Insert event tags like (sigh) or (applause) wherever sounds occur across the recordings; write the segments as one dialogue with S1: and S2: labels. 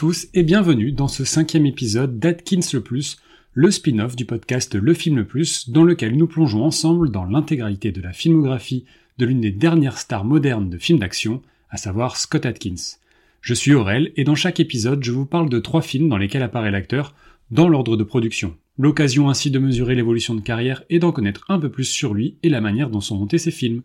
S1: Tous et bienvenue dans ce cinquième épisode d'Atkins le Plus, le spin-off du podcast Le Film le Plus, dans lequel nous plongeons ensemble dans l'intégralité de la filmographie de l'une des dernières stars modernes de films d'action, à savoir Scott Atkins. Je suis Aurel et dans chaque épisode je vous parle de trois films dans lesquels apparaît l'acteur dans l'ordre de production. L'occasion ainsi de mesurer l'évolution de carrière et d'en connaître un peu plus sur lui et la manière dont sont montés ses films.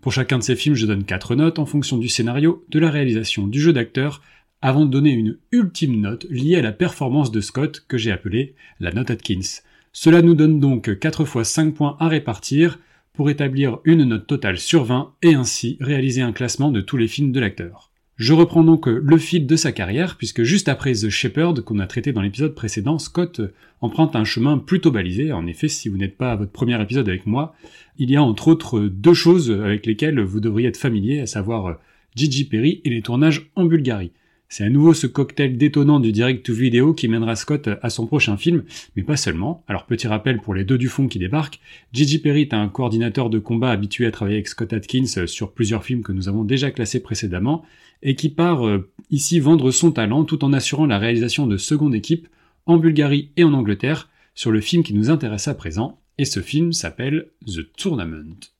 S1: Pour chacun de ces films, je donne 4 notes en fonction du scénario, de la réalisation, du jeu d'acteur, avant de donner une ultime note liée à la performance de Scott que j'ai appelée la note Atkins. Cela nous donne donc 4 fois 5 points à répartir pour établir une note totale sur 20 et ainsi réaliser un classement de tous les films de l'acteur. Je reprends donc le fil de sa carrière, puisque juste après The Shepherd, qu'on a traité dans l'épisode précédent, Scott emprunte un chemin plutôt balisé. En effet, si vous n'êtes pas à votre premier épisode avec moi, il y a entre autres deux choses avec lesquelles vous devriez être familier, à savoir Gigi Perry et les tournages en Bulgarie. C'est à nouveau ce cocktail détonnant du direct to vidéo qui mènera Scott à son prochain film, mais pas seulement. Alors petit rappel pour les deux du fond qui débarquent, Gigi Perry est un coordinateur de combat habitué à travailler avec Scott Atkins sur plusieurs films que nous avons déjà classés précédemment, et qui part euh, ici vendre son talent tout en assurant la réalisation de seconde équipe en Bulgarie et en Angleterre sur le film qui nous intéresse à présent, et ce film s'appelle The Tournament.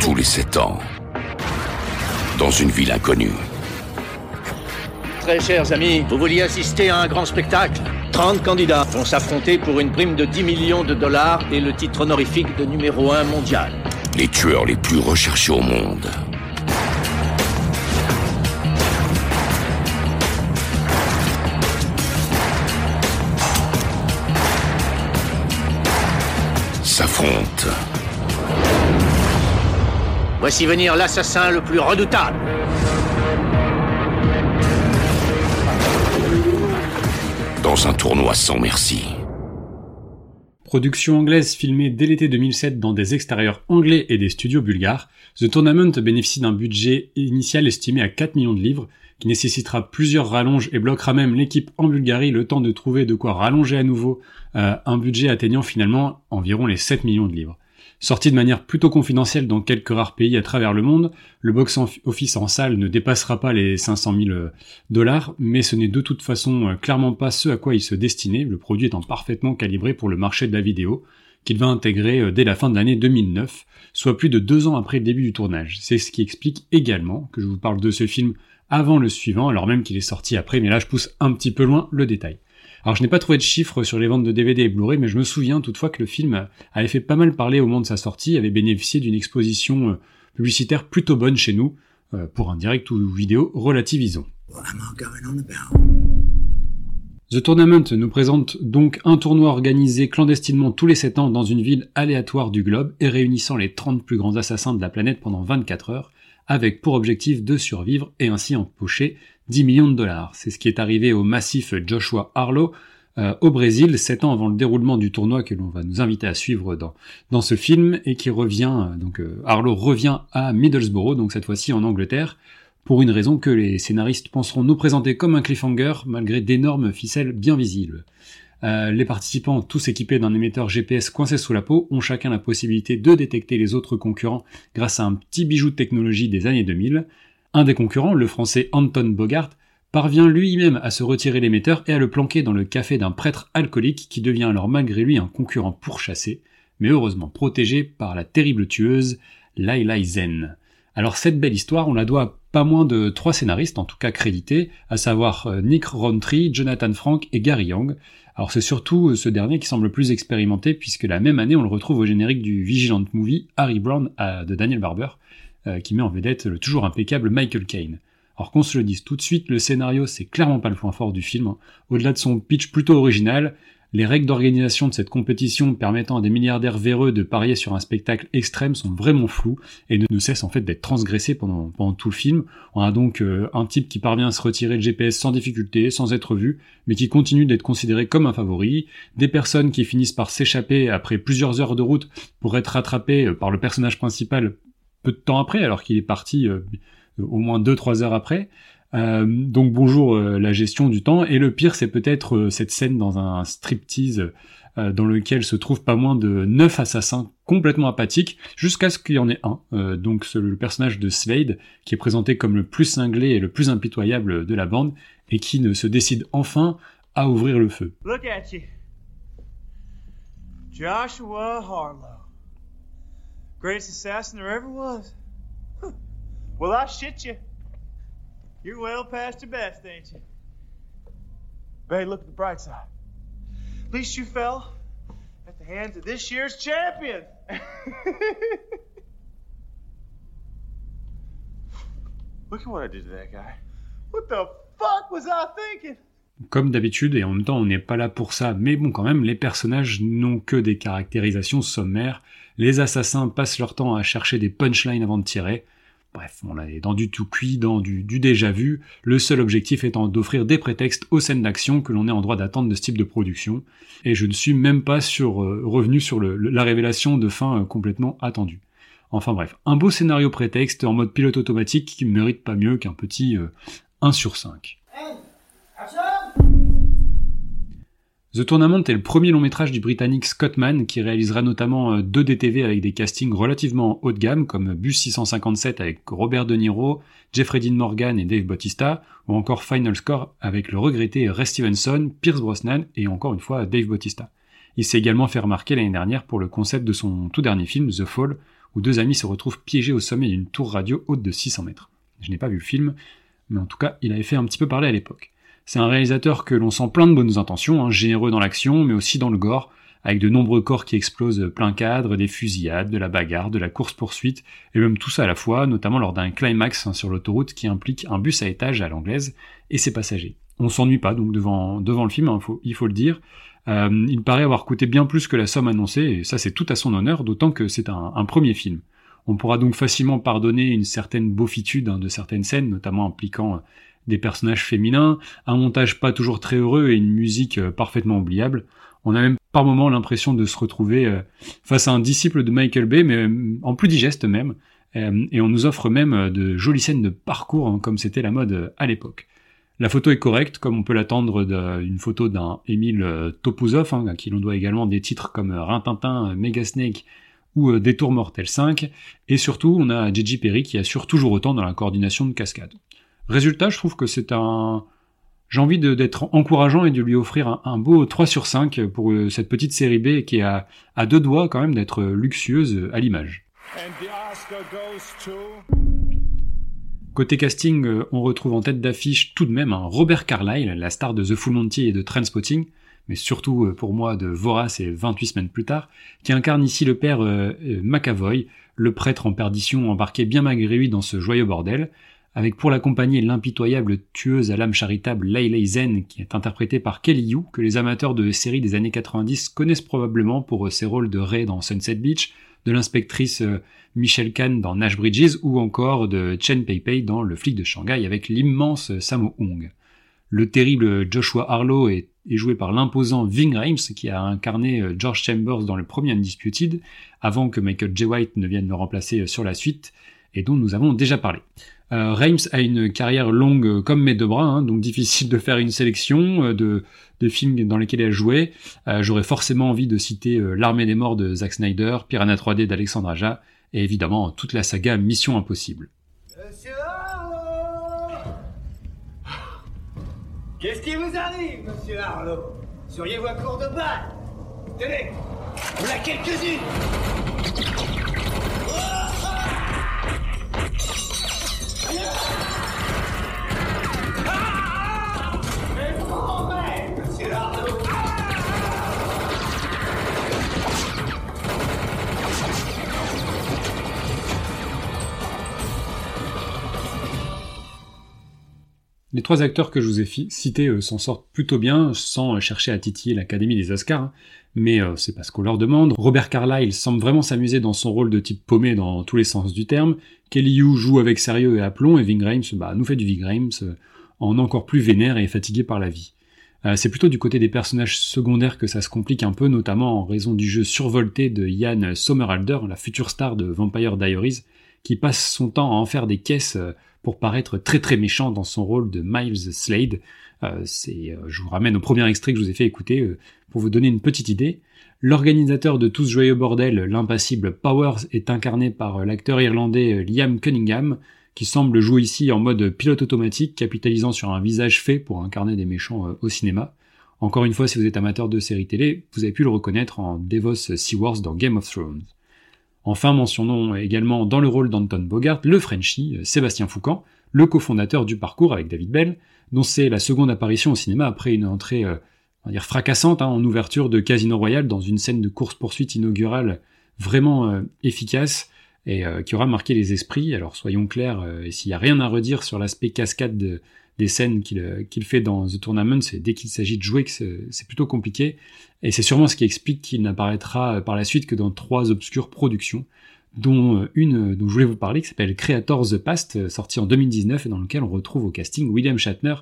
S2: Tous les sept ans, dans une ville inconnue,
S3: Très chers amis, vous vouliez assister à un grand spectacle? 30 candidats vont s'affronter pour une prime de 10 millions de dollars et le titre honorifique de numéro 1 mondial.
S2: les tueurs les plus recherchés au monde. S'affrontent.
S3: Voici venir l'assassin le plus redoutable.
S2: Dans un tournoi sans merci.
S1: Production anglaise filmée dès l'été 2007 dans des extérieurs anglais et des studios bulgares, The Tournament bénéficie d'un budget initial estimé à 4 millions de livres, qui nécessitera plusieurs rallonges et bloquera même l'équipe en Bulgarie le temps de trouver de quoi rallonger à nouveau euh, un budget atteignant finalement environ les 7 millions de livres. Sorti de manière plutôt confidentielle dans quelques rares pays à travers le monde, le box-office en salle ne dépassera pas les 500 000 dollars, mais ce n'est de toute façon euh, clairement pas ce à quoi il se destinait, le produit étant parfaitement calibré pour le marché de la vidéo, qu'il va intégrer euh, dès la fin de l'année 2009, soit plus de deux ans après le début du tournage. C'est ce qui explique également que je vous parle de ce film avant le suivant, alors même qu'il est sorti après, mais là je pousse un petit peu loin le détail. Alors je n'ai pas trouvé de chiffres sur les ventes de DVD et Blu-ray, mais je me souviens toutefois que le film avait fait pas mal parler au moment de sa sortie, avait bénéficié d'une exposition euh, publicitaire plutôt bonne chez nous, euh, pour un direct ou vidéo relativisons. The Tournament nous présente donc un tournoi organisé clandestinement tous les 7 ans dans une ville aléatoire du globe et réunissant les 30 plus grands assassins de la planète pendant 24 heures, avec pour objectif de survivre et ainsi empocher 10 millions de dollars. C'est ce qui est arrivé au massif Joshua Harlow euh, au Brésil, 7 ans avant le déroulement du tournoi que l'on va nous inviter à suivre dans, dans ce film et qui revient, euh, donc euh, Harlow revient à Middlesbrough, donc cette fois-ci en Angleterre, pour une raison que les scénaristes penseront nous présenter comme un cliffhanger malgré d'énormes ficelles bien visibles. Euh, les participants, tous équipés d'un émetteur GPS coincé sous la peau, ont chacun la possibilité de détecter les autres concurrents grâce à un petit bijou de technologie des années 2000. Un des concurrents, le français Anton Bogart, parvient lui-même à se retirer l'émetteur et à le planquer dans le café d'un prêtre alcoolique qui devient alors malgré lui un concurrent pourchassé, mais heureusement protégé par la terrible tueuse Lai Zen. Alors cette belle histoire, on la doit pas moins de trois scénaristes, en tout cas crédités, à savoir euh, Nick Rowntree, Jonathan Frank et Gary Young. Alors c'est surtout euh, ce dernier qui semble le plus expérimenté, puisque la même année on le retrouve au générique du Vigilant Movie Harry Brown de Daniel Barber, euh, qui met en vedette le toujours impeccable Michael Caine. Alors qu'on se le dise tout de suite, le scénario c'est clairement pas le point fort du film. Au-delà de son pitch plutôt original, les règles d'organisation de cette compétition permettant à des milliardaires véreux de parier sur un spectacle extrême sont vraiment floues et ne, cessent en fait d'être transgressées pendant, pendant tout le film. On a donc euh, un type qui parvient à se retirer le GPS sans difficulté, sans être vu, mais qui continue d'être considéré comme un favori, des personnes qui finissent par s'échapper après plusieurs heures de route pour être rattrapées euh, par le personnage principal peu de temps après, alors qu'il est parti euh, au moins 2-3 heures après. Euh, donc bonjour euh, la gestion du temps. Et le pire, c'est peut-être euh, cette scène dans un striptease dans lequel se trouvent pas moins de neuf assassins complètement apathiques, jusqu'à ce qu'il y en ait un. Donc le personnage de Slade, qui est présenté comme le plus cinglé et le plus impitoyable de la bande, et qui ne se décide enfin à ouvrir le feu.
S4: Look at you. Joshua Harlow. Greatest assassin there ever was. Well, I shit you. You're well past your best, ain't you? Hey, look at the bright side. At least you fell at the hands of this year's champion. (laughs) look at what I did to that guy. What the fuck was I thinking?
S1: Comme d'habitude, et en même temps on n'est pas là pour ça, mais bon quand même, les personnages n'ont que des caractérisations sommaires, les assassins passent leur temps à chercher des punchlines avant de tirer, bref, on est dans du tout cuit, dans du, déjà vu, le seul objectif étant d'offrir des prétextes aux scènes d'action que l'on est en droit d'attendre de ce type de production, et je ne suis même pas euh, revenu sur la révélation de fin euh, complètement attendue. Enfin bref, un beau scénario prétexte en mode pilote automatique qui mérite pas mieux qu'un petit 1 euh, sur 5. The Tournament est le premier long métrage du britannique Scott Mann qui réalisera notamment euh, deux DTV avec des castings relativement haut de gamme comme Bus 657 avec Robert De Niro, Jeffrey Dean Morgan et Dave Bautista ou encore Final Score avec le regretté Ray Stevenson, Pierce Brosnan et encore une fois Dave Bautista. Il s'est également fait remarquer l'année dernière pour le concept de son tout dernier film The Fall où deux amis se retrouvent piégés au sommet d'une tour radio haute de 600 mètres. Je n'ai pas vu le film, mais en tout cas il avait fait un petit peu parler à l'époque. C'est un réalisateur que l'on sent plein de bonnes intentions, hein, généreux dans l'action, mais aussi dans le gore, avec de nombreux corps qui explosent plein cadre, des fusillades, de la bagarre, de la course-poursuite, et même tout ça à la fois, notamment lors d'un climax hein, sur l'autoroute qui implique un bus à étage à l'anglaise et ses passagers. On s'ennuie pas donc devant, le film, hein, il faut le dire. Euh, il paraît avoir coûté bien plus que la somme annoncée, et ça c'est tout à son honneur, d'autant que c'est un, un, premier film. On pourra donc facilement pardonner une certaine beaufitude de certaines scènes, notamment impliquant des personnages féminins, un montage pas toujours très heureux et une musique euh, parfaitement oubliable. On a même par moments l'impression de se retrouver euh, face à un disciple de Michael Bay, mais euh, en plus digeste même, et on nous offre même de jolies scènes de parcours, hein, comme c'était la mode à l'époque. La photo est correcte, comme on peut l'attendre d'une photo d'un Émile Topuzov, hein, à qui l'on doit également des titres comme Rintintin, Snake ou Détour Mortel 5, et surtout on a J.J. Perry qui assure toujours autant dans la coordination de cascade. Résultat, je trouve que c'est un... J'ai envie d'être encourageant et de lui offrir un, beau 3 sur 5 pour euh, cette petite série B qui est à, à deux doigts quand même d'être luxueuse à l'image. Côté casting, euh, on retrouve en tête d'affiche tout de même un Robert Carlyle, la star de The Full Monty et de Trainspotting, mais surtout euh, pour moi de Vorace et 28 semaines plus tard, qui incarne ici le père McAvoy, le prêtre en perdition embarqué bien malgré lui dans ce joyeux bordel, avec pour l'accompagner l'impitoyable tueuse à l'âme charitable Layley Zen, qui est interprétée par Kelly Yu, que les amateurs de séries des années 90 connaissent probablement pour ses rôles de Ray dans Sunset Beach, de l'inspectrice euh, Michelle Khan dans Nash Bridges, ou encore de Chen Pei Pei dans Le flic de Shanghai avec l'immense Sammo Hung. Le terrible Joshua Harlow est, joué par l'imposant Ving Rhames, qui a incarné euh, George Chambers dans le premier Undisputed, avant que Michael J. White ne vienne le remplacer euh, sur la suite, et dont nous avons déjà parlé. Euh, Reims a une carrière longue comme mes deux bras, hein, donc difficile de faire une sélection euh, de, films dans lesquels elle a joué. Euh, j'aurais forcément envie de citer L'Armée des Morts de Zack Snyder, Piranha 3D d'Alexandre Aja, et évidemment toute la saga Mission Impossible.
S5: Qu'est-ce qui vous arrive, monsieur Harlow Seriez-vous à court de Tenez, Yeah.
S1: Les trois acteurs que je vous ai cités euh, s'en sortent plutôt bien, sans chercher à titiller l'Académie des Oscars, hein. mais euh, c'est parce qu'on leur demande. Robert Carlyle semble vraiment s'amuser dans son rôle de type paumé dans tous les sens du terme. Kelly Yu joue avec sérieux et aplomb, et Ving bah, nous fait du Ving euh, en encore plus vénère et fatigué par la vie. c'est plutôt du côté des personnages secondaires que ça se complique un peu, notamment en raison du jeu survolté de Ian Somerhalder, la future star de Vampire Diaries, qui passe son temps à en faire des caisses pour paraître très très méchant dans son rôle de Miles Slade. Euh, c'est, euh, je vous ramène au premier extrait que je vous ai fait écouter euh, pour vous donner une petite idée. L'organisateur de tout ce joyeux bordel, l'impassible Powers, est incarné par l'acteur irlandais Liam Cunningham, qui semble jouer ici en mode pilote automatique, capitalisant sur un visage fait pour incarner des méchants au cinéma. Encore une fois, si vous êtes amateur de séries télé, vous avez pu le reconnaître en Devos Seaworth dans Game of Thrones. Enfin, mentionnons également dans le rôle d'Anton Bogart le Frenchie, euh, Sébastien Foucan, le cofondateur du parcours avec David Bell, dont c'est la seconde apparition au cinéma après une entrée euh, on va dire fracassante hein, en ouverture de Casino Royale dans une scène de course-poursuite inaugurale vraiment euh, efficace et qui aura marqué les esprits. Alors soyons clairs, s'il n'y a rien à redire sur l'aspect cascade de, des scènes qu'il fait dans The Tournament, c'est dès qu'il s'agit de jouer que c'est plutôt compliqué. Et c'est sûrement ce qui explique qu'il n'apparaîtra par la suite que dans trois obscures productions, dont euh, une dont je voulais vous parler qui s'appelle Creator the Past, euh, sorti en 2019 et dans lequel on retrouve au casting William Shatner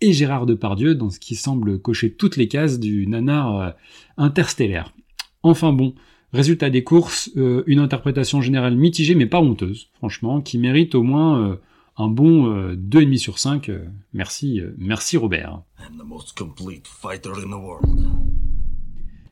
S1: et Gérard Depardieu dans ce qui semble cocher toutes les cases du nanar euh, interstellaire. Enfin bon, résultat des courses, une interprétation générale mitigée mais pas honteuse, franchement, qui mérite au moins un bon 2,5 sur 5. merci, merci Robert.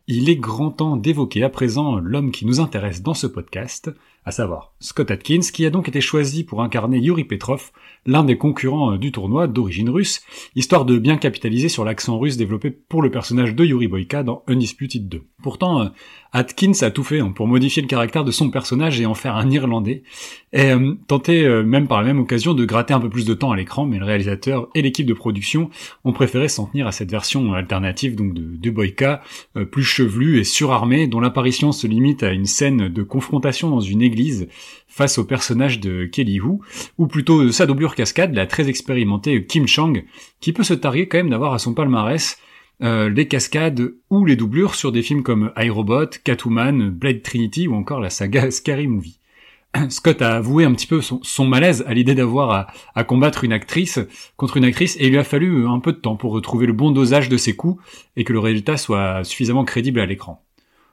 S1: Il est grand temps d'évoquer à présent l'homme qui nous intéresse dans ce podcast, à savoir Scott Atkins, qui a donc été choisi pour incarner Yuri Petrov, l'un des concurrents du tournoi d'origine russe, histoire de bien capitaliser sur l'accent russe développé pour le personnage de Yuri Boyka dans Undisputed 2. Pourtant, Atkins a tout fait hein, pour modifier le caractère de son personnage et en faire un Irlandais, et euh, tenter euh, même par la même occasion de gratter un peu plus de temps à l'écran, mais le réalisateur et l'équipe de production ont préféré s'en tenir à cette version alternative donc de, Boyka, euh, plus chevelu et surarmé, dont l'apparition se limite à une scène de confrontation dans une église face au personnage de Kelly Hu, ou plutôt de sa doublure cascade, la très expérimentée Kim Chang, qui peut se targuer quand même d'avoir à son palmarès euh, les cascades ou les doublures sur des films comme iRobot, Catwoman, Blade Trinity ou encore la saga (laughs) Scary Movie. (clears throat) Scott a avoué un petit peu son, malaise à l'idée d'avoir à, combattre une actrice contre une actrice et il lui a fallu un peu de temps pour retrouver le bon dosage de ses coups et que le résultat soit suffisamment crédible à l'écran.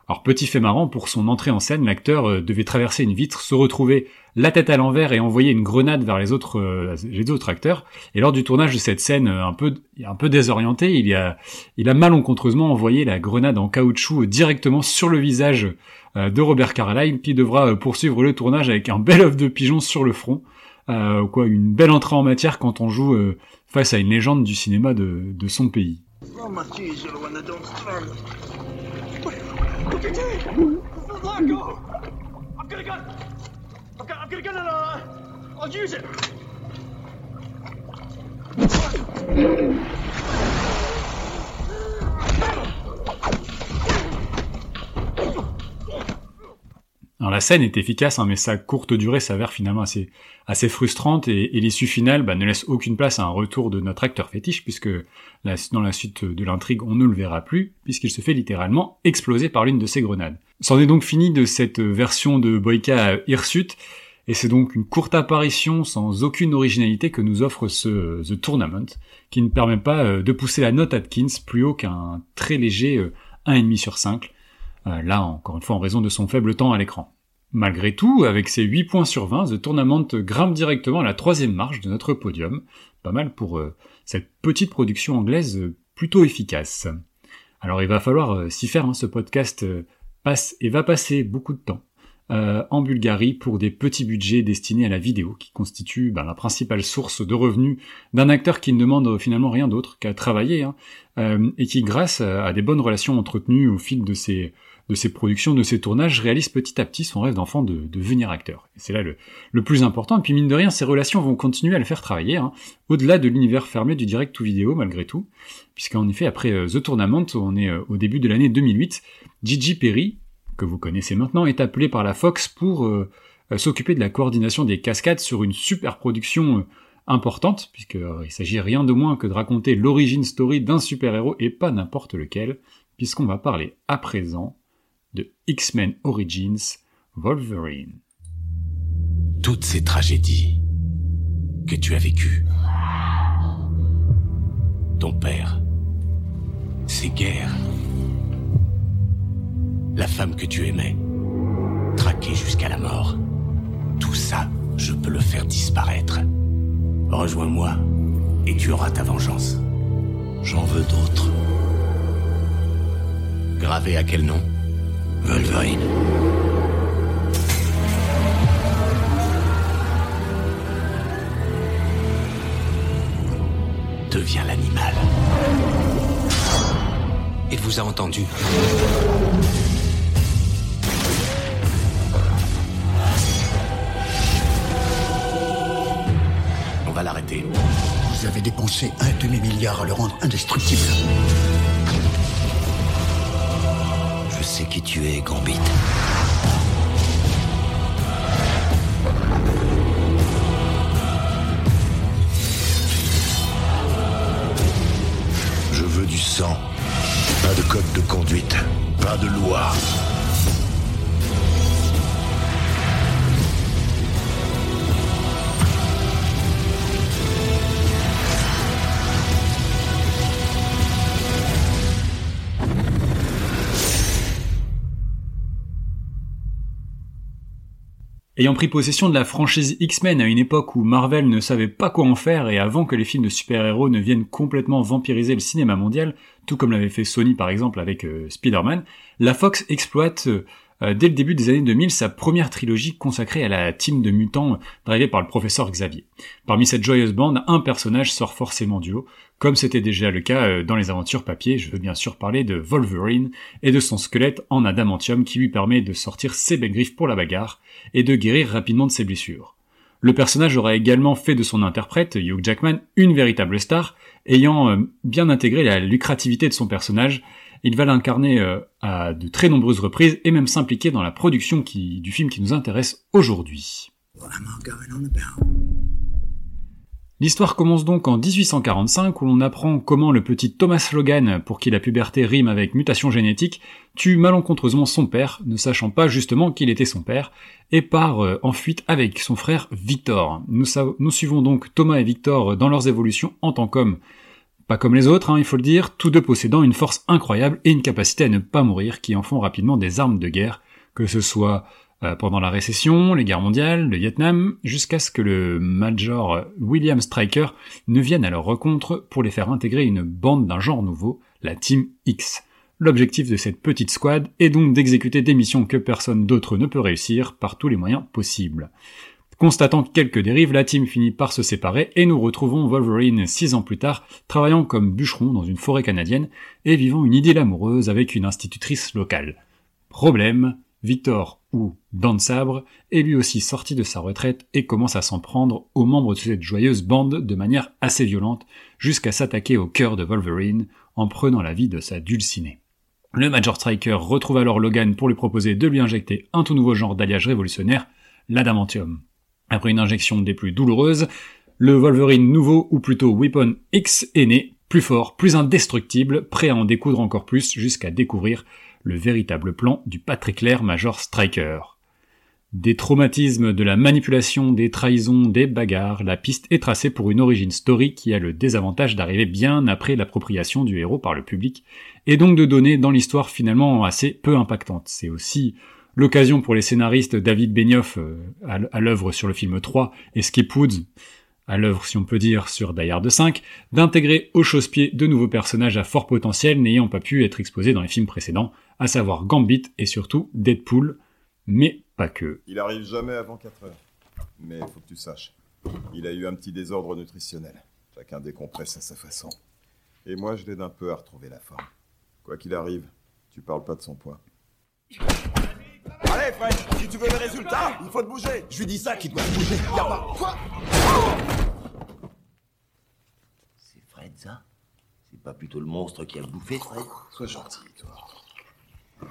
S1: Alors petit fait marrant, pour son entrée en scène, l'acteur euh, devait traverser une vitre, se retrouver la tête à l'envers et envoyer une grenade vers les autres euh, les autres acteurs. Et lors du tournage de cette scène euh, un peu un peu désorienté, il a malencontreusement envoyé la grenade en caoutchouc directement sur le visage de Robert Carlyle qui devra poursuivre le tournage avec un bel œuf de pigeon sur le front. quoi, une belle entrée en matière quand on joue face à une légende du cinéma de, de son pays. Oh, What are you doing? Let go! I've got a gun! I've got, I've got a gun and uh, I'll use it! (laughs) Alors la scène est efficace, hein, mais sa courte durée s'avère finalement assez, frustrante et, l'issue finale bah, ne laisse aucune place à un retour de notre acteur fétiche, puisque dans la suite de l'intrigue on ne le verra plus, puisqu'il se fait littéralement exploser par l'une de ses grenades. C'en est donc fini de cette version de Boyka à Hirsute, et c'est donc une courte apparition sans aucune originalité que nous offre ce The Tournament, qui ne permet pas euh, de pousser la note Atkins plus haut qu'un très léger 1,5 euh, sur 5, euh, là encore une fois en raison de son faible temps à l'écran. Malgré tout, avec ses 8 points sur 20, The Tournament grimpe directement à la troisième marche de notre podium. Pas mal pour euh, cette petite production anglaise euh, plutôt efficace. Alors il va falloir euh, s'y faire, hein, ce podcast passe et va passer beaucoup de temps en Bulgarie pour des petits budgets destinés à la vidéo, qui constitue ben, la principale source de revenus d'un acteur qui ne demande finalement rien d'autre qu'à travailler, hein, et qui grâce à, des bonnes relations entretenues au fil de ses de ses productions, de ses tournages, réalise petit à petit son rêve d'enfant de, devenir acteur. C'est là le, plus important. Et puis mine de rien, ces relations vont continuer à le faire travailler, hein, au-delà de l'univers fermé du direct to vidéo malgré tout, puisqu'en effet, après euh, The Tournament, on est euh, au début de l'année 2008, Gigi Perry, que vous connaissez maintenant, est appelé par la Fox pour euh, s'occuper de la coordination des cascades sur une super production importante, puisqu'il s'agit rien de moins que de raconter l'origine story d'un super-héros et pas n'importe lequel, puisqu'on va parler à présent de X-Men Origins Wolverine.
S2: Toutes ces tragédies que tu as vécues, ton père, ces guerres, la femme que tu aimais, traquée jusqu'à la mort, tout ça, je peux le faire disparaître. Rejoins-moi et tu auras ta vengeance.
S6: J'en veux d'autres.
S2: Gravé à quel nom?
S6: Wolverine.
S2: Deviens l'animal.
S6: Il vous a entendu.
S2: On va l'arrêter.
S6: Vous avez dépensé un demi-milliard à le rendre indestructible sais qui tu es, Gambit.
S7: Je veux du sang. Pas de code de conduite. Pas de loi.
S1: Ayant pris possession de la franchise X-Men à une époque où Marvel ne savait pas quoi en faire et avant que les films de super-héros ne viennent complètement vampiriser le cinéma mondial, tout comme l'avait fait Sony par exemple avec euh, Spider-Man, la Fox exploite euh, dès le début des années 2000 sa première trilogie consacrée à la team de mutants drivée par le professeur Xavier. Parmi cette joyeuse bande, un personnage sort forcément du haut, comme c'était déjà le cas dans les aventures papier, je veux bien sûr parler de Wolverine et de son squelette en adamantium qui lui permet de sortir ses belles griffes pour la bagarre et de guérir rapidement de ses blessures. Le personnage aura également fait de son interprète, Hugh Jackman, une véritable star, ayant euh, bien intégré la lucrativité de son personnage. Il va l'incarner euh, à de très nombreuses reprises et même s'impliquer dans la production qui, du film qui nous intéresse aujourd'hui. L'histoire commence donc en 1845 où l'on apprend comment le petit Thomas Logan, pour qui la puberté rime avec mutation génétique, tue malencontreusement son père, ne sachant pas justement qu'il était son père, et part euh, en fuite avec son frère Victor. Nous, nous, suivons donc Thomas et Victor dans leurs évolutions en tant qu'hommes. Pas comme les autres, hein, il faut le dire, tous deux possédant une force incroyable et une capacité à ne pas mourir qui en font rapidement des armes de guerre, que ce soit euh, pendant la récession, les guerres mondiales, le Vietnam, jusqu'à ce que le Major William Stryker ne vienne à leur rencontre pour les faire intégrer une bande d'un genre nouveau, la Team X. L'objectif de cette petite squad est donc d'exécuter des missions que personne d'autre ne peut réussir par tous les moyens possibles. Constatant quelques dérives, la team finit par se séparer et nous retrouvons Wolverine six ans plus tard, travaillant comme bûcheron dans une forêt canadienne et vivant une idylle amoureuse avec une institutrice locale. Problème, Victor, ou Dan Sabre, est lui aussi sorti de sa retraite et commence à s'en prendre aux membres de cette joyeuse bande de manière assez violente, jusqu'à s'attaquer au cœur de Wolverine en prenant la vie de sa dulcinée. Le Major Striker retrouve alors Logan pour lui proposer de lui injecter un tout nouveau genre d'alliage révolutionnaire, l'adamantium. Après une injection des plus douloureuses, le Wolverine nouveau, ou plutôt Weapon X, est né, plus fort, plus indestructible, prêt à en découdre encore plus jusqu'à découvrir le véritable plan du pas très clair Major Striker. Des traumatismes, de la manipulation, des trahisons, des bagarres, la piste est tracée pour une origin story qui a le désavantage d'arriver bien après l'appropriation du héros par le public, et donc de donner dans l'histoire finalement assez peu impactante. C'est aussi l'occasion pour les scénaristes David Benioff euh, à l'œuvre sur le film 3 et Skip Woods à l'œuvre si on peut dire sur Die Hard 5, d'intégrer au chausse-pied de nouveaux personnages à fort potentiel n'ayant pas pu être exposés dans les films précédents, à savoir Gambit et surtout Deadpool, mais pas que.
S8: Il arrive jamais avant 4 heures. Mais faut que tu saches, il a eu un petit désordre nutritionnel. Chacun décompresse à sa façon. Et moi, je l'aide un peu à retrouver la forme. Quoi qu'il arrive, tu parles pas de son poids.
S5: Allez, Fred, si tu veux le résultat, il faut te bouger. Je lui dis ça qu'il doit se bouger. Y a pas. Quoi?
S9: C'est Fred, ça? C'est pas plutôt le monstre qui a bouffé, Fred?
S8: Sois gentil, toi.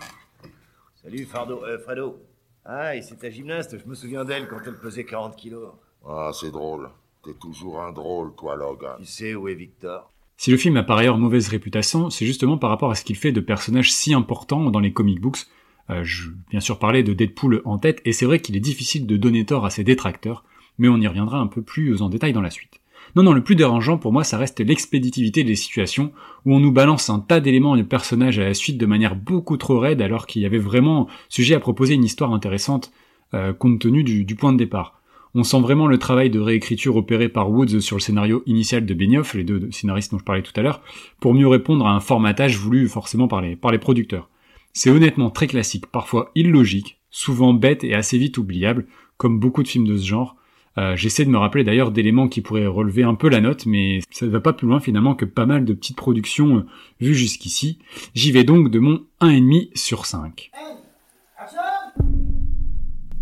S9: Salut, Fardo, euh, Fredo. Ah, et c'est ta gymnaste, je me souviens d'elle quand elle pesait 40 kilos.
S7: Ah, c'est drôle. T'es toujours un drôle, toi, Logan.
S9: Tu sais où est Victor?
S1: Si le film a par ailleurs mauvaise réputation, c'est justement par rapport à ce qu'il fait de personnages si importants dans les comic books. Euh, je bien sûr parler de Deadpool en tête, et c'est vrai qu'il est difficile de donner tort à ses détracteurs, mais on y reviendra un peu plus en détail dans la suite. Non, non, le plus dérangeant pour moi, ça reste l'expéditivité des situations, où on nous balance un tas d'éléments de personnages à la suite de manière beaucoup trop raide, alors qu'il y avait vraiment sujet à proposer une histoire intéressante, euh, compte tenu du, du, point de départ. On sent vraiment le travail de réécriture opéré par Woods sur le scénario initial de Benioff, les deux scénaristes dont je parlais tout à l'heure, pour mieux répondre à un formatage voulu forcément par les, par les producteurs. C'est honnêtement très classique, parfois illogique, souvent bête et assez vite oubliable, comme beaucoup de films de ce genre, Euh, J'essaie de me rappeler d'ailleurs d'éléments qui pourraient relever un peu la note, mais ça ne va pas plus loin finalement que pas mal de petites productions euh, vues jusqu'ici. J'y vais donc de mon 1,5 sur 5.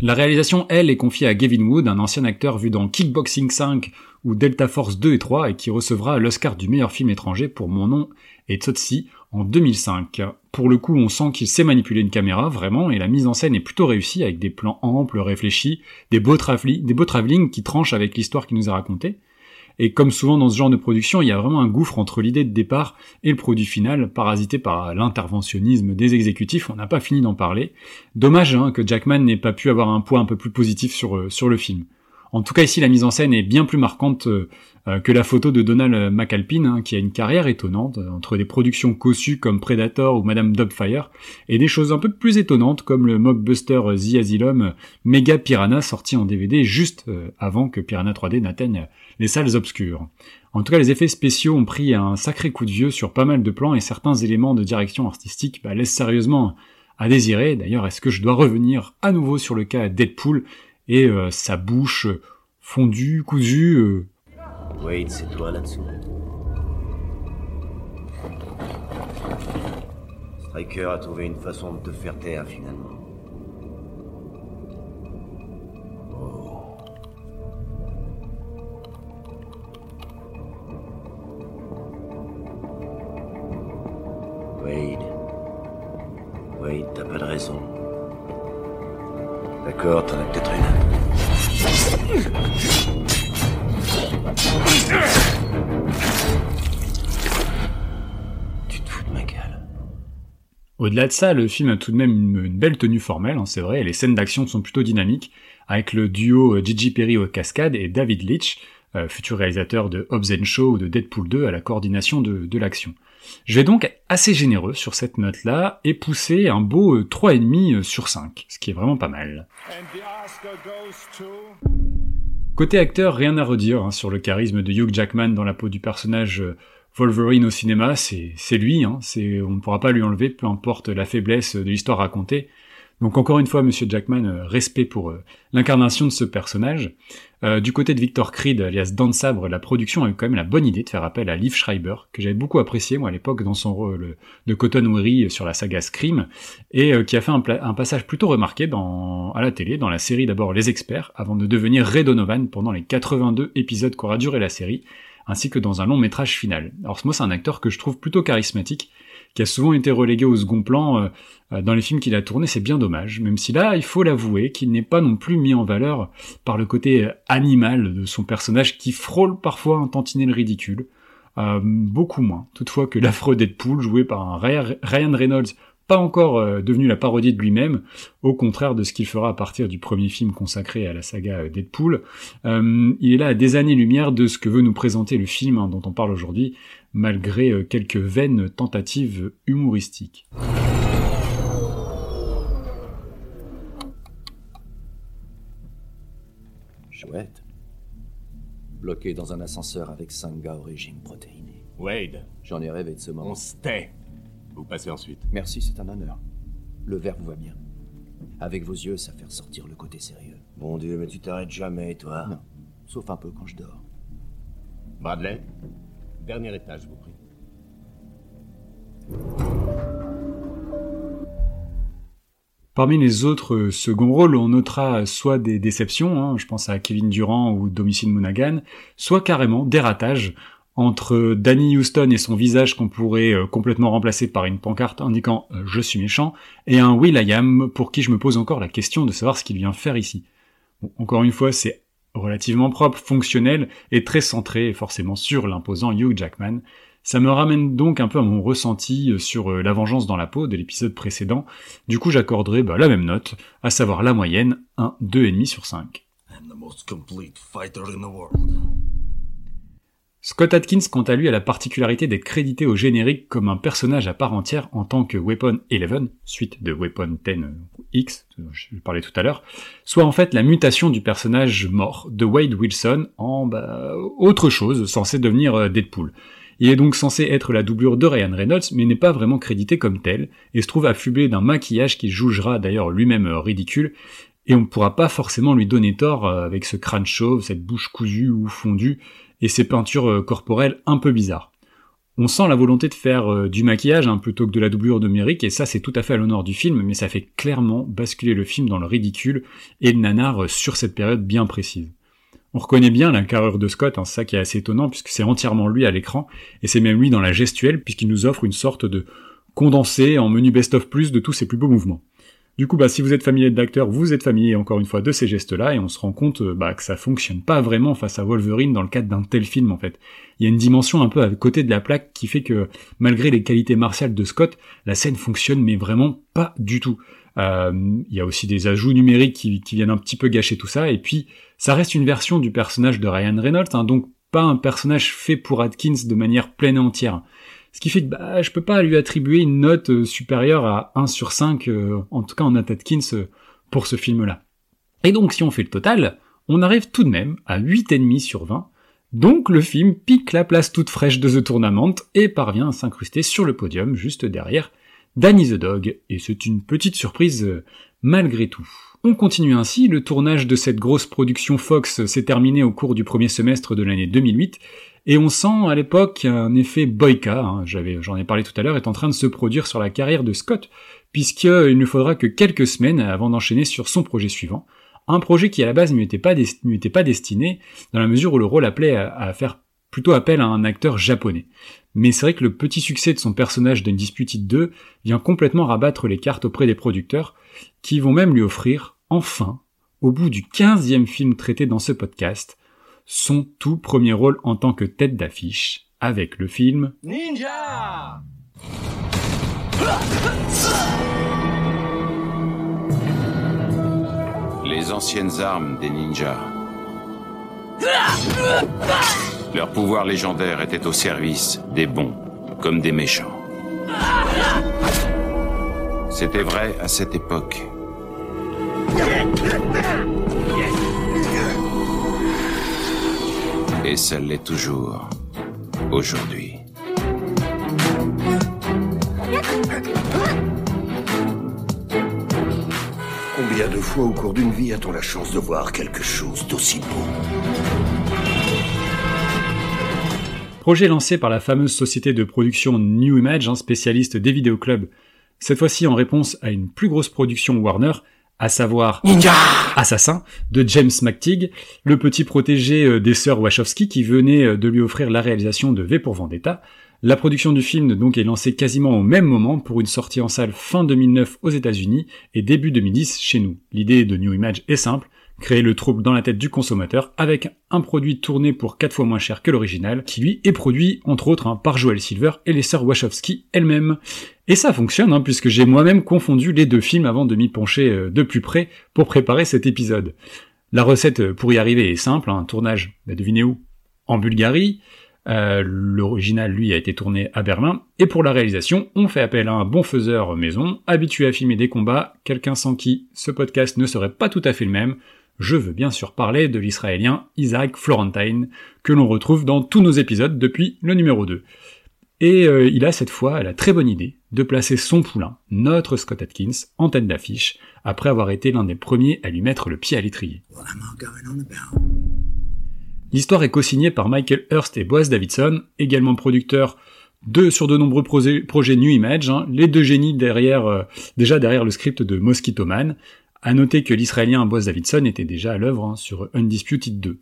S1: La réalisation, elle, est confiée à Gavin Wood, un ancien acteur vu dans Kickboxing 5 ou Delta Force 2 et 3 et qui recevra l'Oscar du meilleur film étranger pour Mon nom et Tsotsi en 2005. Pour le coup, on sent qu'il sait manipuler une caméra, vraiment, et la mise en scène est plutôt réussie avec des plans amples, réfléchis, des beaux, des travelling qui tranchent avec l'histoire qui nous est racontée. Et comme souvent dans ce genre de production, il y a vraiment un gouffre entre l'idée de départ et le produit final, parasité par l'interventionnisme des exécutifs, on n'a pas fini d'en parler. Dommage hein, que Jackman n'ait pas pu avoir un poids un peu plus positif sur, euh, sur le film. En tout cas ici la mise en scène est bien plus marquante euh, euh, que la photo de Donald McAlpine, hein, qui a une carrière étonnante, entre des productions cossues comme Predator ou Madame Dogfire, et des choses un peu plus étonnantes comme le mockbuster The Asylum Mega Piranha sorti en DVD juste avant que Piranha 3D n'atteigne les salles obscures. En tout cas, les effets spéciaux ont pris un sacré coup de vieux sur pas mal de plans et certains éléments de direction artistique bah, laissent sérieusement à désirer. D'ailleurs, est-ce que je dois revenir à nouveau sur le cas Deadpool? Et euh, sa bouche fondue, cousue euh...
S9: Wade, c'est toi là-dessous. Striker a trouvé une façon de te faire taire finalement. Wade. Wade, t'as pas de raison. D'accord, t'en as peut-être une. Tu te fous de ma gueule.
S1: Au-delà de ça, le film a tout de même une, une belle tenue formelle, hein, c'est vrai, et les scènes d'action sont plutôt dynamiques, avec le duo euh, Gigi Perry aux cascades et David Leitch, euh, futur réalisateur de Hobbs Show ou de Deadpool 2 à la coordination de, de l'action. Je vais donc être assez généreux sur cette note-là et pousser un beau 3,5 euh, sur 5, ce qui est vraiment pas mal. Côté acteur, rien à redire hein, sur le charisme de Hugh Jackman dans la peau du personnage euh, Wolverine au cinéma, c'est lui, hein, on ne pourra pas lui enlever, peu importe la faiblesse de l'histoire racontée. Donc encore une fois, Monsieur Jackman, euh, respect pour euh, l'incarnation de ce personnage. Euh, du côté de Victor Creed, alias Dan Sabre, la production a eu quand même la bonne idée de faire appel à Liv Schreiber, que j'avais beaucoup apprécié moi à l'époque dans son rôle de Cotton Weary sur la saga Scream, et qui a fait un, passage plutôt remarqué à la télé, dans la série d'abord Les Experts, avant de devenir Ray pendant les 82 épisodes qu'aura duré la série, ainsi que dans un long métrage final. Alors c'est un acteur que je trouve plutôt charismatique, qui a souvent été relégué au second plan euh, dans les films qu'il a tournés, c'est bien dommage, même si là, il faut l'avouer, qu'il n'est pas non plus mis en valeur par le côté animal de son personnage qui frôle parfois un tantinet le ridicule. Euh, beaucoup moins, toutefois que l'affreux Deadpool, joué par un Ryan Reynolds pas encore euh, devenu la parodie de lui-même, au contraire de ce qu'il fera à partir du premier film consacré à la saga Deadpool. il est là à des années-lumière de ce que veut nous présenter le film hein, dont on parle aujourd'hui, malgré quelques vaines tentatives humoristiques.
S10: Chouette. Bloqué dans un ascenseur avec cinq gars au régime protéiné.
S2: Wade.
S10: J'en ai rêvé de ce moment.
S2: On se tait. Vous passez ensuite.
S10: Merci, c'est un honneur. Le verre vous va bien. Avec vos yeux, ça fait ressortir le côté sérieux.
S9: Mon Dieu, mais tu t'arrêtes jamais, toi.
S10: Non, sauf un peu quand je dors.
S2: Bradley, dernier étage, je vous prie.
S1: Parmi les autres seconds rôles, on notera soit des déceptions, hein, je pense à Kevin Durant ou Domicile Monaghan, soit carrément des ratages entre Danny Houston et son visage qu'on pourrait euh, complètement remplacer par une pancarte indiquant euh, je suis méchant, et un Will I Am pour qui je me pose encore la question de savoir ce qu'il vient faire ici. encore une fois, c'est relativement propre, fonctionnel et très centré forcément sur l'imposant Hugh Jackman, ça me ramène donc un peu à mon ressenti euh, sur euh, La Vengeance dans la peau de l'épisode précédent. Du coup, j'accorderai bah, la même note, à savoir la moyenne, un 2,5 sur 5. Scott Atkins, quant à lui, a la particularité d'être crédité au générique comme un personnage à part entière en tant que Weapon 11, suite de Weapon 10X, je parlais tout à l'heure, soit en fait la mutation du personnage mort de Wade Wilson en bah, autre chose censé devenir euh, Deadpool. Il est donc censé être la doublure de Ryan Reynolds, mais n'est pas vraiment crédité comme tel, et se trouve affublé d'un maquillage qui jugera d'ailleurs lui-même ridicule, et on ne pourra pas forcément lui donner tort euh, avec ce crâne chauve, cette bouche cousue ou fondue, et ces peintures euh, corporelles un peu bizarres. On sent la volonté de faire euh, du maquillage hein, plutôt que de la doublure numérique, et ça c'est tout à fait à l'honneur du film, mais ça fait clairement basculer le film dans le ridicule et le nanar sur cette période bien précise. On reconnaît bien la carrure de Scott, hein, ça qui est assez étonnant puisque c'est entièrement lui à l'écran, et c'est même lui dans la gestuelle puisqu'il nous offre une sorte de condensé en menu best-of plus de tous ses plus beaux mouvements. Du coup, bah, si vous êtes familier d'acteur, vous êtes familier encore une fois de ces gestes-là, et on se rend compte euh, bah, que ça fonctionne pas vraiment face à Wolverine dans le cadre d'un tel film en fait. Il y a une dimension un peu à côté de la plaque qui fait que malgré les qualités martiales de Scott, la scène fonctionne mais vraiment pas du tout. Euh, il y a aussi des ajouts numériques qui, viennent un petit peu gâcher tout ça, et puis ça reste une version du personnage de Ryan Reynolds, hein, donc pas un personnage fait pour Atkins de manière pleine et entière. Ce qui fait que bah, je peux pas lui attribuer une note euh, supérieure à 1 sur 5, euh, en tout cas en Atkins, euh, pour ce film-là. Et donc si on fait le total, on arrive tout de même à 8,5 sur 20, donc le film pique la place toute fraîche de The Tournament et parvient à s'incruster sur le podium juste derrière Danny the Dog, et c'est une petite surprise malgré tout. On continue ainsi, le tournage de cette grosse production Fox s'est terminé au cours du premier semestre de l'année 2008, et on sent à l'époque un effet boyka, hein, j'avais, j'en ai parlé tout à l'heure, est en train de se produire sur la carrière de Scott, puisqu'il ne faudra que quelques semaines avant d'enchaîner sur son projet suivant, un projet qui à la base lui était pas, pas destiné, dans la mesure où le rôle appelait à, faire plutôt appel à un acteur japonais. Mais c'est vrai que le petit succès de son personnage d'Undisputed 2 vient complètement rabattre les cartes auprès des producteurs, qui vont même lui offrir, enfin, au bout du 15e film traité dans ce podcast, son tout premier rôle en tant que tête d'affiche avec le film Ninja
S11: Les anciennes armes des ninjas. Leur pouvoir légendaire était au service des bons comme des méchants. C'était vrai à cette époque. Et ça l'est toujours. Aujourd'hui.
S6: Combien de fois au cours d'une vie a-t-on la chance de voir quelque chose d'aussi beau?
S1: Projet lancé par la fameuse société de production New Image, un spécialiste des vidéoclubs, cette fois-ci en réponse à une plus grosse production Warner, à savoir Ninja Assassin de James McTeague, le petit protégé euh, des sœurs Wachowski qui venait euh, de lui offrir la réalisation de V pour Vendetta. La production du film donc est lancée quasiment au même moment pour une sortie en salle fin 2009 aux États-Unis et début 2010 chez nous. L'idée de New Image est simple, créer le trouble dans la tête du consommateur avec un produit tourné pour 4 fois moins cher que l'original, qui lui est produit entre autres hein, par Joel Silver et les sœurs Wachowski elles-mêmes. Et ça fonctionne, hein, puisque j'ai moi-même confondu les deux films avant de m'y pencher euh, de plus près pour préparer cet épisode. La recette euh, pour y arriver est simple, un tournage, bah, devinez où? En Bulgarie, euh, L'original, lui, a été tourné à Berlin. Et pour la réalisation, on fait appel à un bon faiseur maison, habitué à filmer des combats, quelqu'un sans qui ce podcast ne serait pas tout à fait le même je veux bien sûr parler de l'Israélien Isaac Florentine, que l'on retrouve dans tous nos épisodes depuis le numéro 2. Et euh, il a cette fois la très bonne idée de placer son poulain, notre Scott Atkins, en tête d'affiche, après avoir été l'un des premiers à lui mettre le pied à l'étrier. L'histoire est co-signée par Michael Hurst et Boaz Davidson, également producteurs de, sur de nombreux projets New Image, hein, les deux génies derrière, euh, déjà derrière le script de Mosquito Man, à noter que l'Israélien Boaz Davidson était déjà à l'œuvre hein, sur Undisputed 2.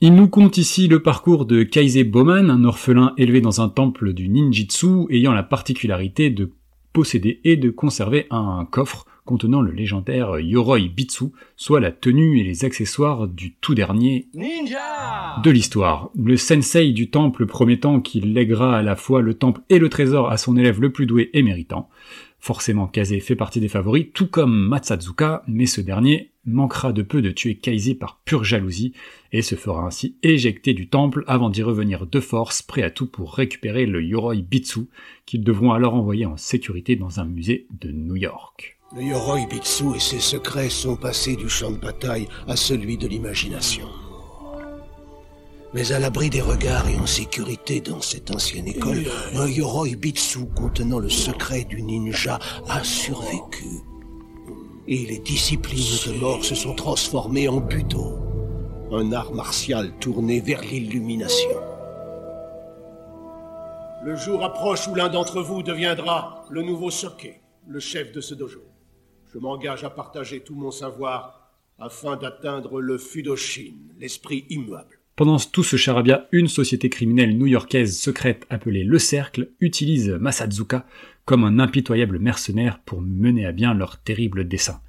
S1: Il nous compte ici le parcours de Kaise Bowman, un orphelin élevé dans un temple du ninjitsu ayant la particularité de posséder et de conserver un coffre contenant le légendaire Yoroi Bitsu, soit la tenue et les accessoires du tout dernier Ninja de l'histoire. Le sensei du temple promettant qu'il lèguera à la fois le temple et le trésor à son élève le plus doué et méritant. Forcément, Kaze fait partie des favoris, tout comme Matsazuka, mais ce dernier manquera de peu de tuer Kaise par pure jalousie, et se fera ainsi éjecter du temple avant d'y revenir de force, prêt à tout pour récupérer le Yoroi Bitsu, qu'ils devront alors envoyer en sécurité dans un musée de New York.
S6: Le Yoroi Bitsu et ses secrets sont passés du champ de bataille à celui de l'imagination mais à l'abri des regards et en sécurité dans cette ancienne école, un Yoroi Bitsu contenant le secret du ninja a survécu. Et les disciplines de mort se sont transformées en buto. Un art martial tourné vers l'illumination. Le jour approche où l'un d'entre vous deviendra le nouveau Soke, le chef de ce dojo. Je m'engage à partager tout mon savoir afin d'atteindre le Fudoshin, l'esprit immuable.
S1: Pendant tout ce charabia, une société criminelle new-yorkaise secrète appelée Le Cercle utilise Masazuka comme un impitoyable mercenaire pour mener à bien leur terrible dessein.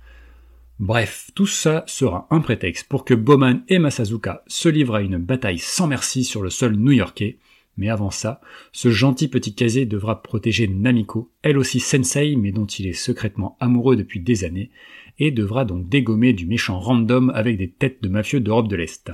S1: Bref, tout ça sera un prétexte pour que Bowman et Masazuka se livrent à une bataille sans merci sur le sol new-yorkais, mais avant ça, ce gentil petit casier devra protéger Namiko, elle aussi sensei, mais dont il est secrètement amoureux depuis des années, et devra donc dégommer du méchant random avec des têtes de mafieux d'Europe de l'Est.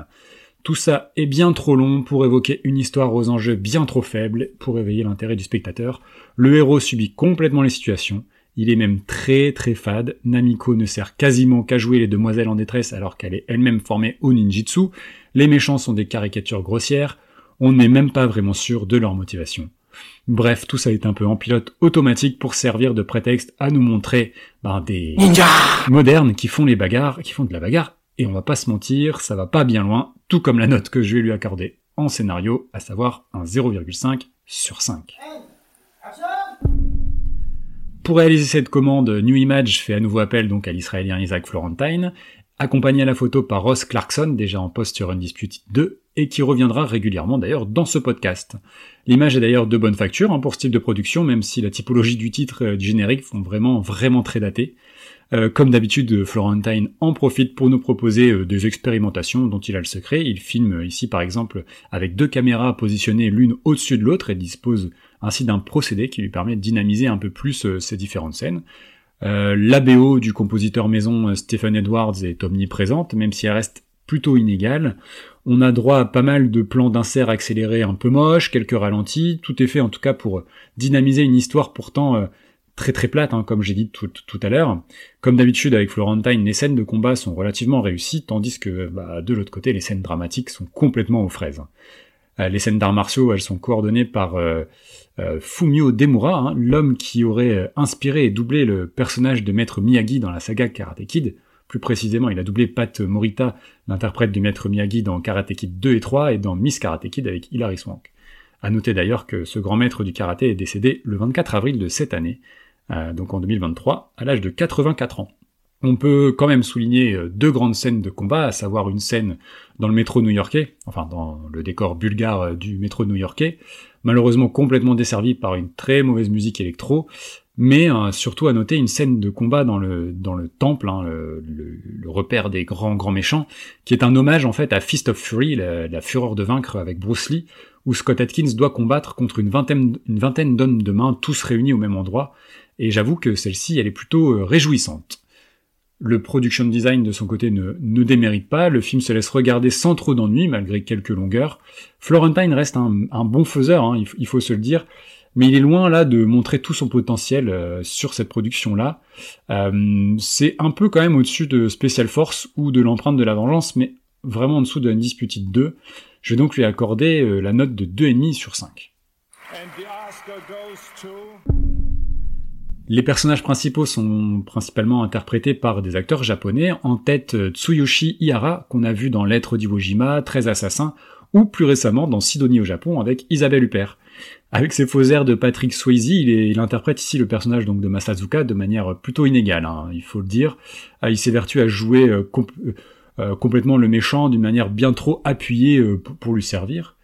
S1: Tout ça est bien trop long pour évoquer une histoire aux enjeux bien trop faibles pour éveiller l'intérêt du spectateur. Le héros subit complètement les situations, il est même très très fade, Namiko ne sert quasiment qu'à jouer les demoiselles en détresse alors qu'elle est elle-même formée au ninjitsu, les méchants sont des caricatures grossières, on n'est même pas vraiment sûr de leur motivation. Bref, tout ça est un peu en pilote automatique pour servir de prétexte à nous montrer ben, des modernes qui font les bagarres, qui font de la bagarre, et on va pas se mentir, ça va pas bien loin, tout comme la note que je vais lui accorder en scénario, à savoir un 0,5 sur 5. Pour réaliser cette commande, New Image fait à nouveau appel donc à l'israélien Isaac Florentine, accompagné à la photo par Ross Clarkson, déjà en poste sur Undisputed 2, et qui reviendra régulièrement d'ailleurs dans ce podcast. L'image est d'ailleurs de bonne facture hein, pour ce type de production, même si la typologie du titre et du générique font vraiment vraiment très daté. Euh, comme d'habitude, Florentine en profite pour nous proposer euh, des expérimentations dont il a le secret. Il filme ici par exemple avec deux caméras positionnées l'une au-dessus de l'autre et dispose ainsi d'un procédé qui lui permet de dynamiser un peu plus euh, ces différentes scènes. Euh, L'ABO du compositeur maison Stephen Edwards est omniprésente, même si elle reste plutôt inégale. On a droit à pas mal de plans d'insert accélérés un peu moches, quelques ralentis, tout est fait en tout cas pour dynamiser une histoire pourtant très très plate, hein, comme j'ai dit tout, à l'heure. Comme d'habitude avec Florentine, les scènes de combat sont relativement réussies, tandis que bah, de l'autre côté, les scènes dramatiques sont complètement aux fraises. Euh, les scènes d'arts martiaux, elles sont coordonnées par euh, euh, Fumio Demura, hein, l'homme qui aurait inspiré et doublé le personnage de Maître Miyagi dans la saga Karate Kid. Plus précisément, il a doublé Pat Morita, l'interprète du Maître Miyagi dans Karate Kid 2 et 3 et dans Miss Karate Kid avec Hilary Swank. À noter d'ailleurs que ce grand maître du karaté est décédé le 24 avril de cette année, donc en 2023, à l'âge de 84 ans. On peut quand même souligner euh, deux grandes scènes de combat, à savoir une scène dans le métro new-yorkais, enfin dans le décor bulgare euh, du métro new-yorkais, malheureusement complètement desservie par une très mauvaise musique électro, mais surtout à noter une scène de combat dans le temple, hein, le, repère des grands grands méchants, qui est un hommage en fait à Fist of Fury, la, fureur de vaincre avec Bruce Lee, où Scott Atkins doit combattre contre une vingtaine une vingtaine d'hommes de main, tous réunis au même endroit, et j'avoue que celle-ci, elle est plutôt euh, réjouissante. Le production design de son côté ne, ne démérite pas, le film se laisse regarder sans trop d'ennui malgré quelques longueurs. Florentine reste un, bon faiseur, hein, il, faut se le dire, mais il est loin là de montrer tout son potentiel euh, sur cette production-là. Euh, c'est un peu quand même au-dessus de Special Force ou de l'empreinte de la vengeance, mais vraiment en dessous de Undisputed 2. Je vais donc lui accorder la note de 2,5 sur 5. Les personnages principaux sont principalement interprétés par des acteurs japonais, en tête euh, Tsuyoshi Ihara, qu'on a vu dans Lettre d'Iwo Jima, 13 assassins, ou plus récemment dans Sidonie au Japon avec Isabelle Huppert. Avec ses faux airs de Patrick Swayze, il, interprète ici le personnage donc de Masazuka de manière plutôt inégale, hein, il faut le dire. Ah, il s'évertue à jouer euh, euh, complètement le méchant d'une manière bien trop appuyée pour lui servir.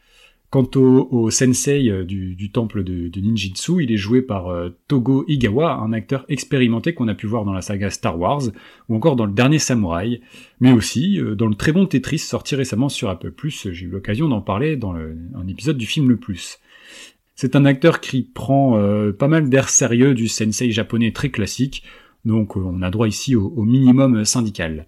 S1: Quant au, sensei euh, du, temple de, ninjitsu, il est joué par euh, Togo Igawa, un acteur expérimenté qu'on a pu voir dans la saga Star Wars, ou encore dans le dernier Samouraï, mais aussi euh, dans le très bon Tetris sorti récemment sur Apple+, j'ai eu l'occasion d'en parler dans un épisode du film Le Plus. C'est un acteur qui prend pas mal d'air sérieux du sensei japonais très classique, donc on a droit ici au minimum syndical.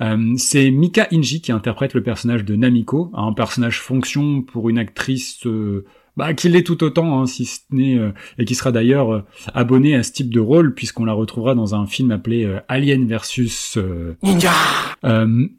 S1: Euh, c'est Mika Inji qui interprète le personnage de Namiko, un personnage fonction pour une actrice euh, bah, qui l'est tout autant, hein, si ce n'est euh, et qui sera d'ailleurs abonnée à ce type de rôle puisqu'on la retrouvera dans un film appelé Alien versus Ninja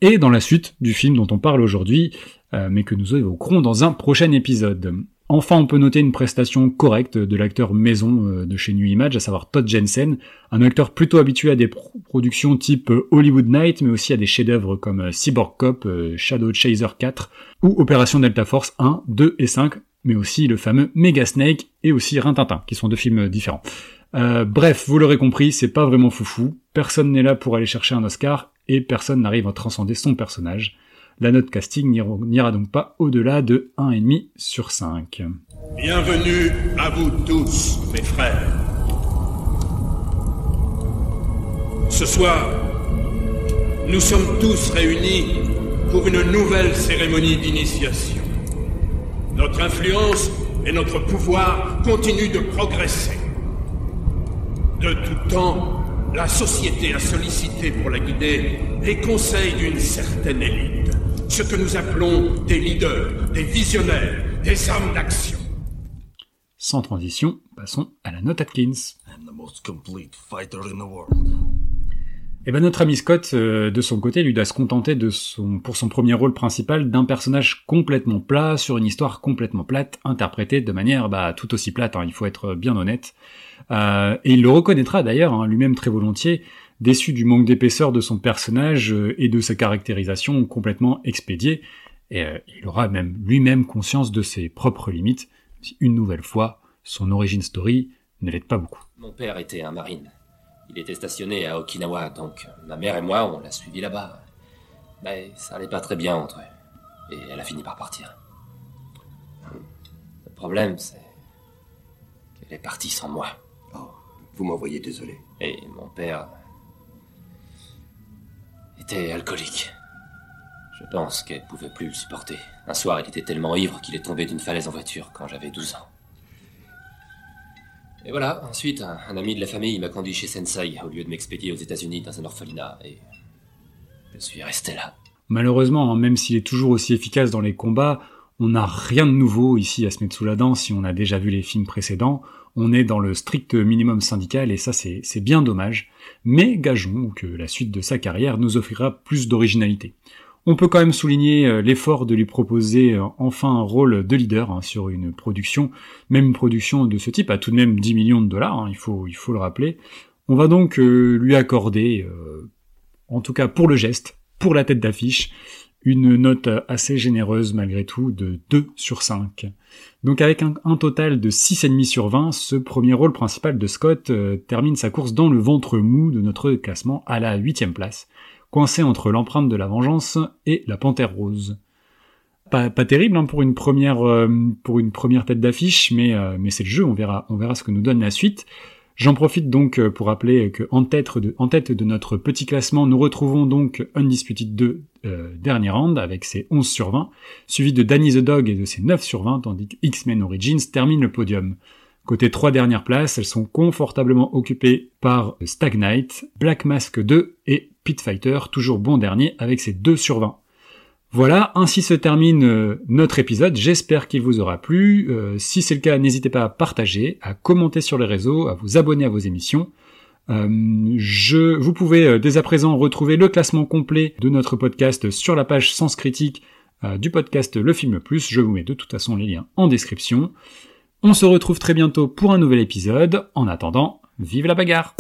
S1: et dans la suite du film dont on parle aujourd'hui, mais que nous évoquerons dans un prochain épisode. Enfin, on peut noter une prestation correcte de l'acteur maison euh, de chez New Image, à savoir Todd Jensen, un acteur plutôt habitué à des productions type euh, Hollywood Night, mais aussi à des chefs-d'œuvre comme euh, Cyborg Cop, Shadow Chaser 4 ou Opération Delta Force 1, 2 et 5, mais aussi le fameux Mega Snake et aussi Rintintin, qui sont deux films différents. bref, vous l'aurez compris, c'est pas vraiment foufou, personne n'est là pour aller chercher un Oscar, et personne n'arrive à transcender son personnage. La note casting n'ira donc pas au-delà de 1,5 sur 5.
S6: Bienvenue à vous tous, mes frères. Ce soir, nous sommes tous réunis pour une nouvelle cérémonie d'initiation. Notre influence et notre pouvoir continuent de progresser. De tout temps, la société a sollicité pour la guider les conseils d'une certaine élite ce que nous appelons des leaders, des visionnaires, des hommes d'action.
S1: Sans transition, passons à la note Atkins. Et eh ben notre ami Scott, euh, de son côté, lui doit se contenter de son, pour son premier rôle principal d'un personnage complètement plat sur une histoire complètement plate, interprétée de manière bah, tout aussi plate. Hein, il faut être bien honnête. Euh, et il le reconnaîtra d'ailleurs hein, lui-même très volontiers déçu du manque d'épaisseur de son personnage euh, et de sa caractérisation complètement expédiée, et euh, il aura même lui-même conscience de ses propres limites, si une nouvelle fois, son origin story ne l'aide pas beaucoup.
S12: Mon père était un marine. Il était stationné à Okinawa, donc ma mère et moi, on l'a suivi là-bas. Mais ça allait pas très bien entre eux. Et elle a fini par partir. Le problème, c'est qu'elle est partie sans moi.
S13: Oh, vous m'envoyez désolé.
S12: Et mon père était alcoolique. Je pense qu'elle pouvait plus le supporter. Un soir, il était tellement ivre qu'il est tombé d'une falaise en voiture quand j'avais 12 ans. Et voilà, ensuite, un, ami de la famille m'a conduit chez Sensei au lieu de m'expédier aux États-Unis dans un orphelinat. Et je suis resté là.
S1: Malheureusement, hein, même s'il est toujours aussi efficace dans les combats, on n'a rien de nouveau ici à se mettre sous la dent si on a déjà vu les films précédents. On est dans le strict minimum syndical et ça c'est bien dommage. Mais gageons que la suite de sa carrière nous offrira plus d'originalité. On peut quand même souligner euh, l'effort de lui proposer euh, enfin un rôle de leader hein, sur une production, même production de ce type à tout de même 10 millions de dollars, hein, il, faut, il faut le rappeler. On va donc euh, lui accorder, en tout cas pour le geste, pour la tête d'affiche, une note assez généreuse malgré tout de 2 sur 5. Donc avec un, total de 6,5 sur 20, ce premier rôle principal de Scott euh, termine sa course dans le ventre mou de notre classement à la 8 place, coincé entre l'empreinte de la vengeance et la panthère rose. Pas, terrible hein, pour une première euh, pour une première tête d'affiche, mais euh, c'est le jeu, on verra ce que nous donne la suite. J'en profite donc euh, pour rappeler que en tête, de, notre petit classement, nous retrouvons donc Undisputed 2 euh, dernier round avec ses 11 sur 20, suivi de Danny the Dog et de ses 9 sur 20, tandis que X-Men Origins termine le podium. Côté trois dernières places, elles sont confortablement occupées par Stag Knight, Black Mask 2 et Pit Fighter, toujours bon dernier avec ses 2 sur 20. Voilà, ainsi se termine euh, notre épisode. J'espère qu'il vous aura plu. Euh, si c'est le cas, n'hésitez pas à partager, à commenter sur les réseaux, à vous abonner à vos émissions. Euh, je, vous pouvez dès à présent retrouver le classement complet de notre podcast sur la page Sens Critique du podcast Le Film Plus. Je vous mets de toute façon les liens en description. On se retrouve très bientôt pour un nouvel épisode. En attendant, vive la bagarre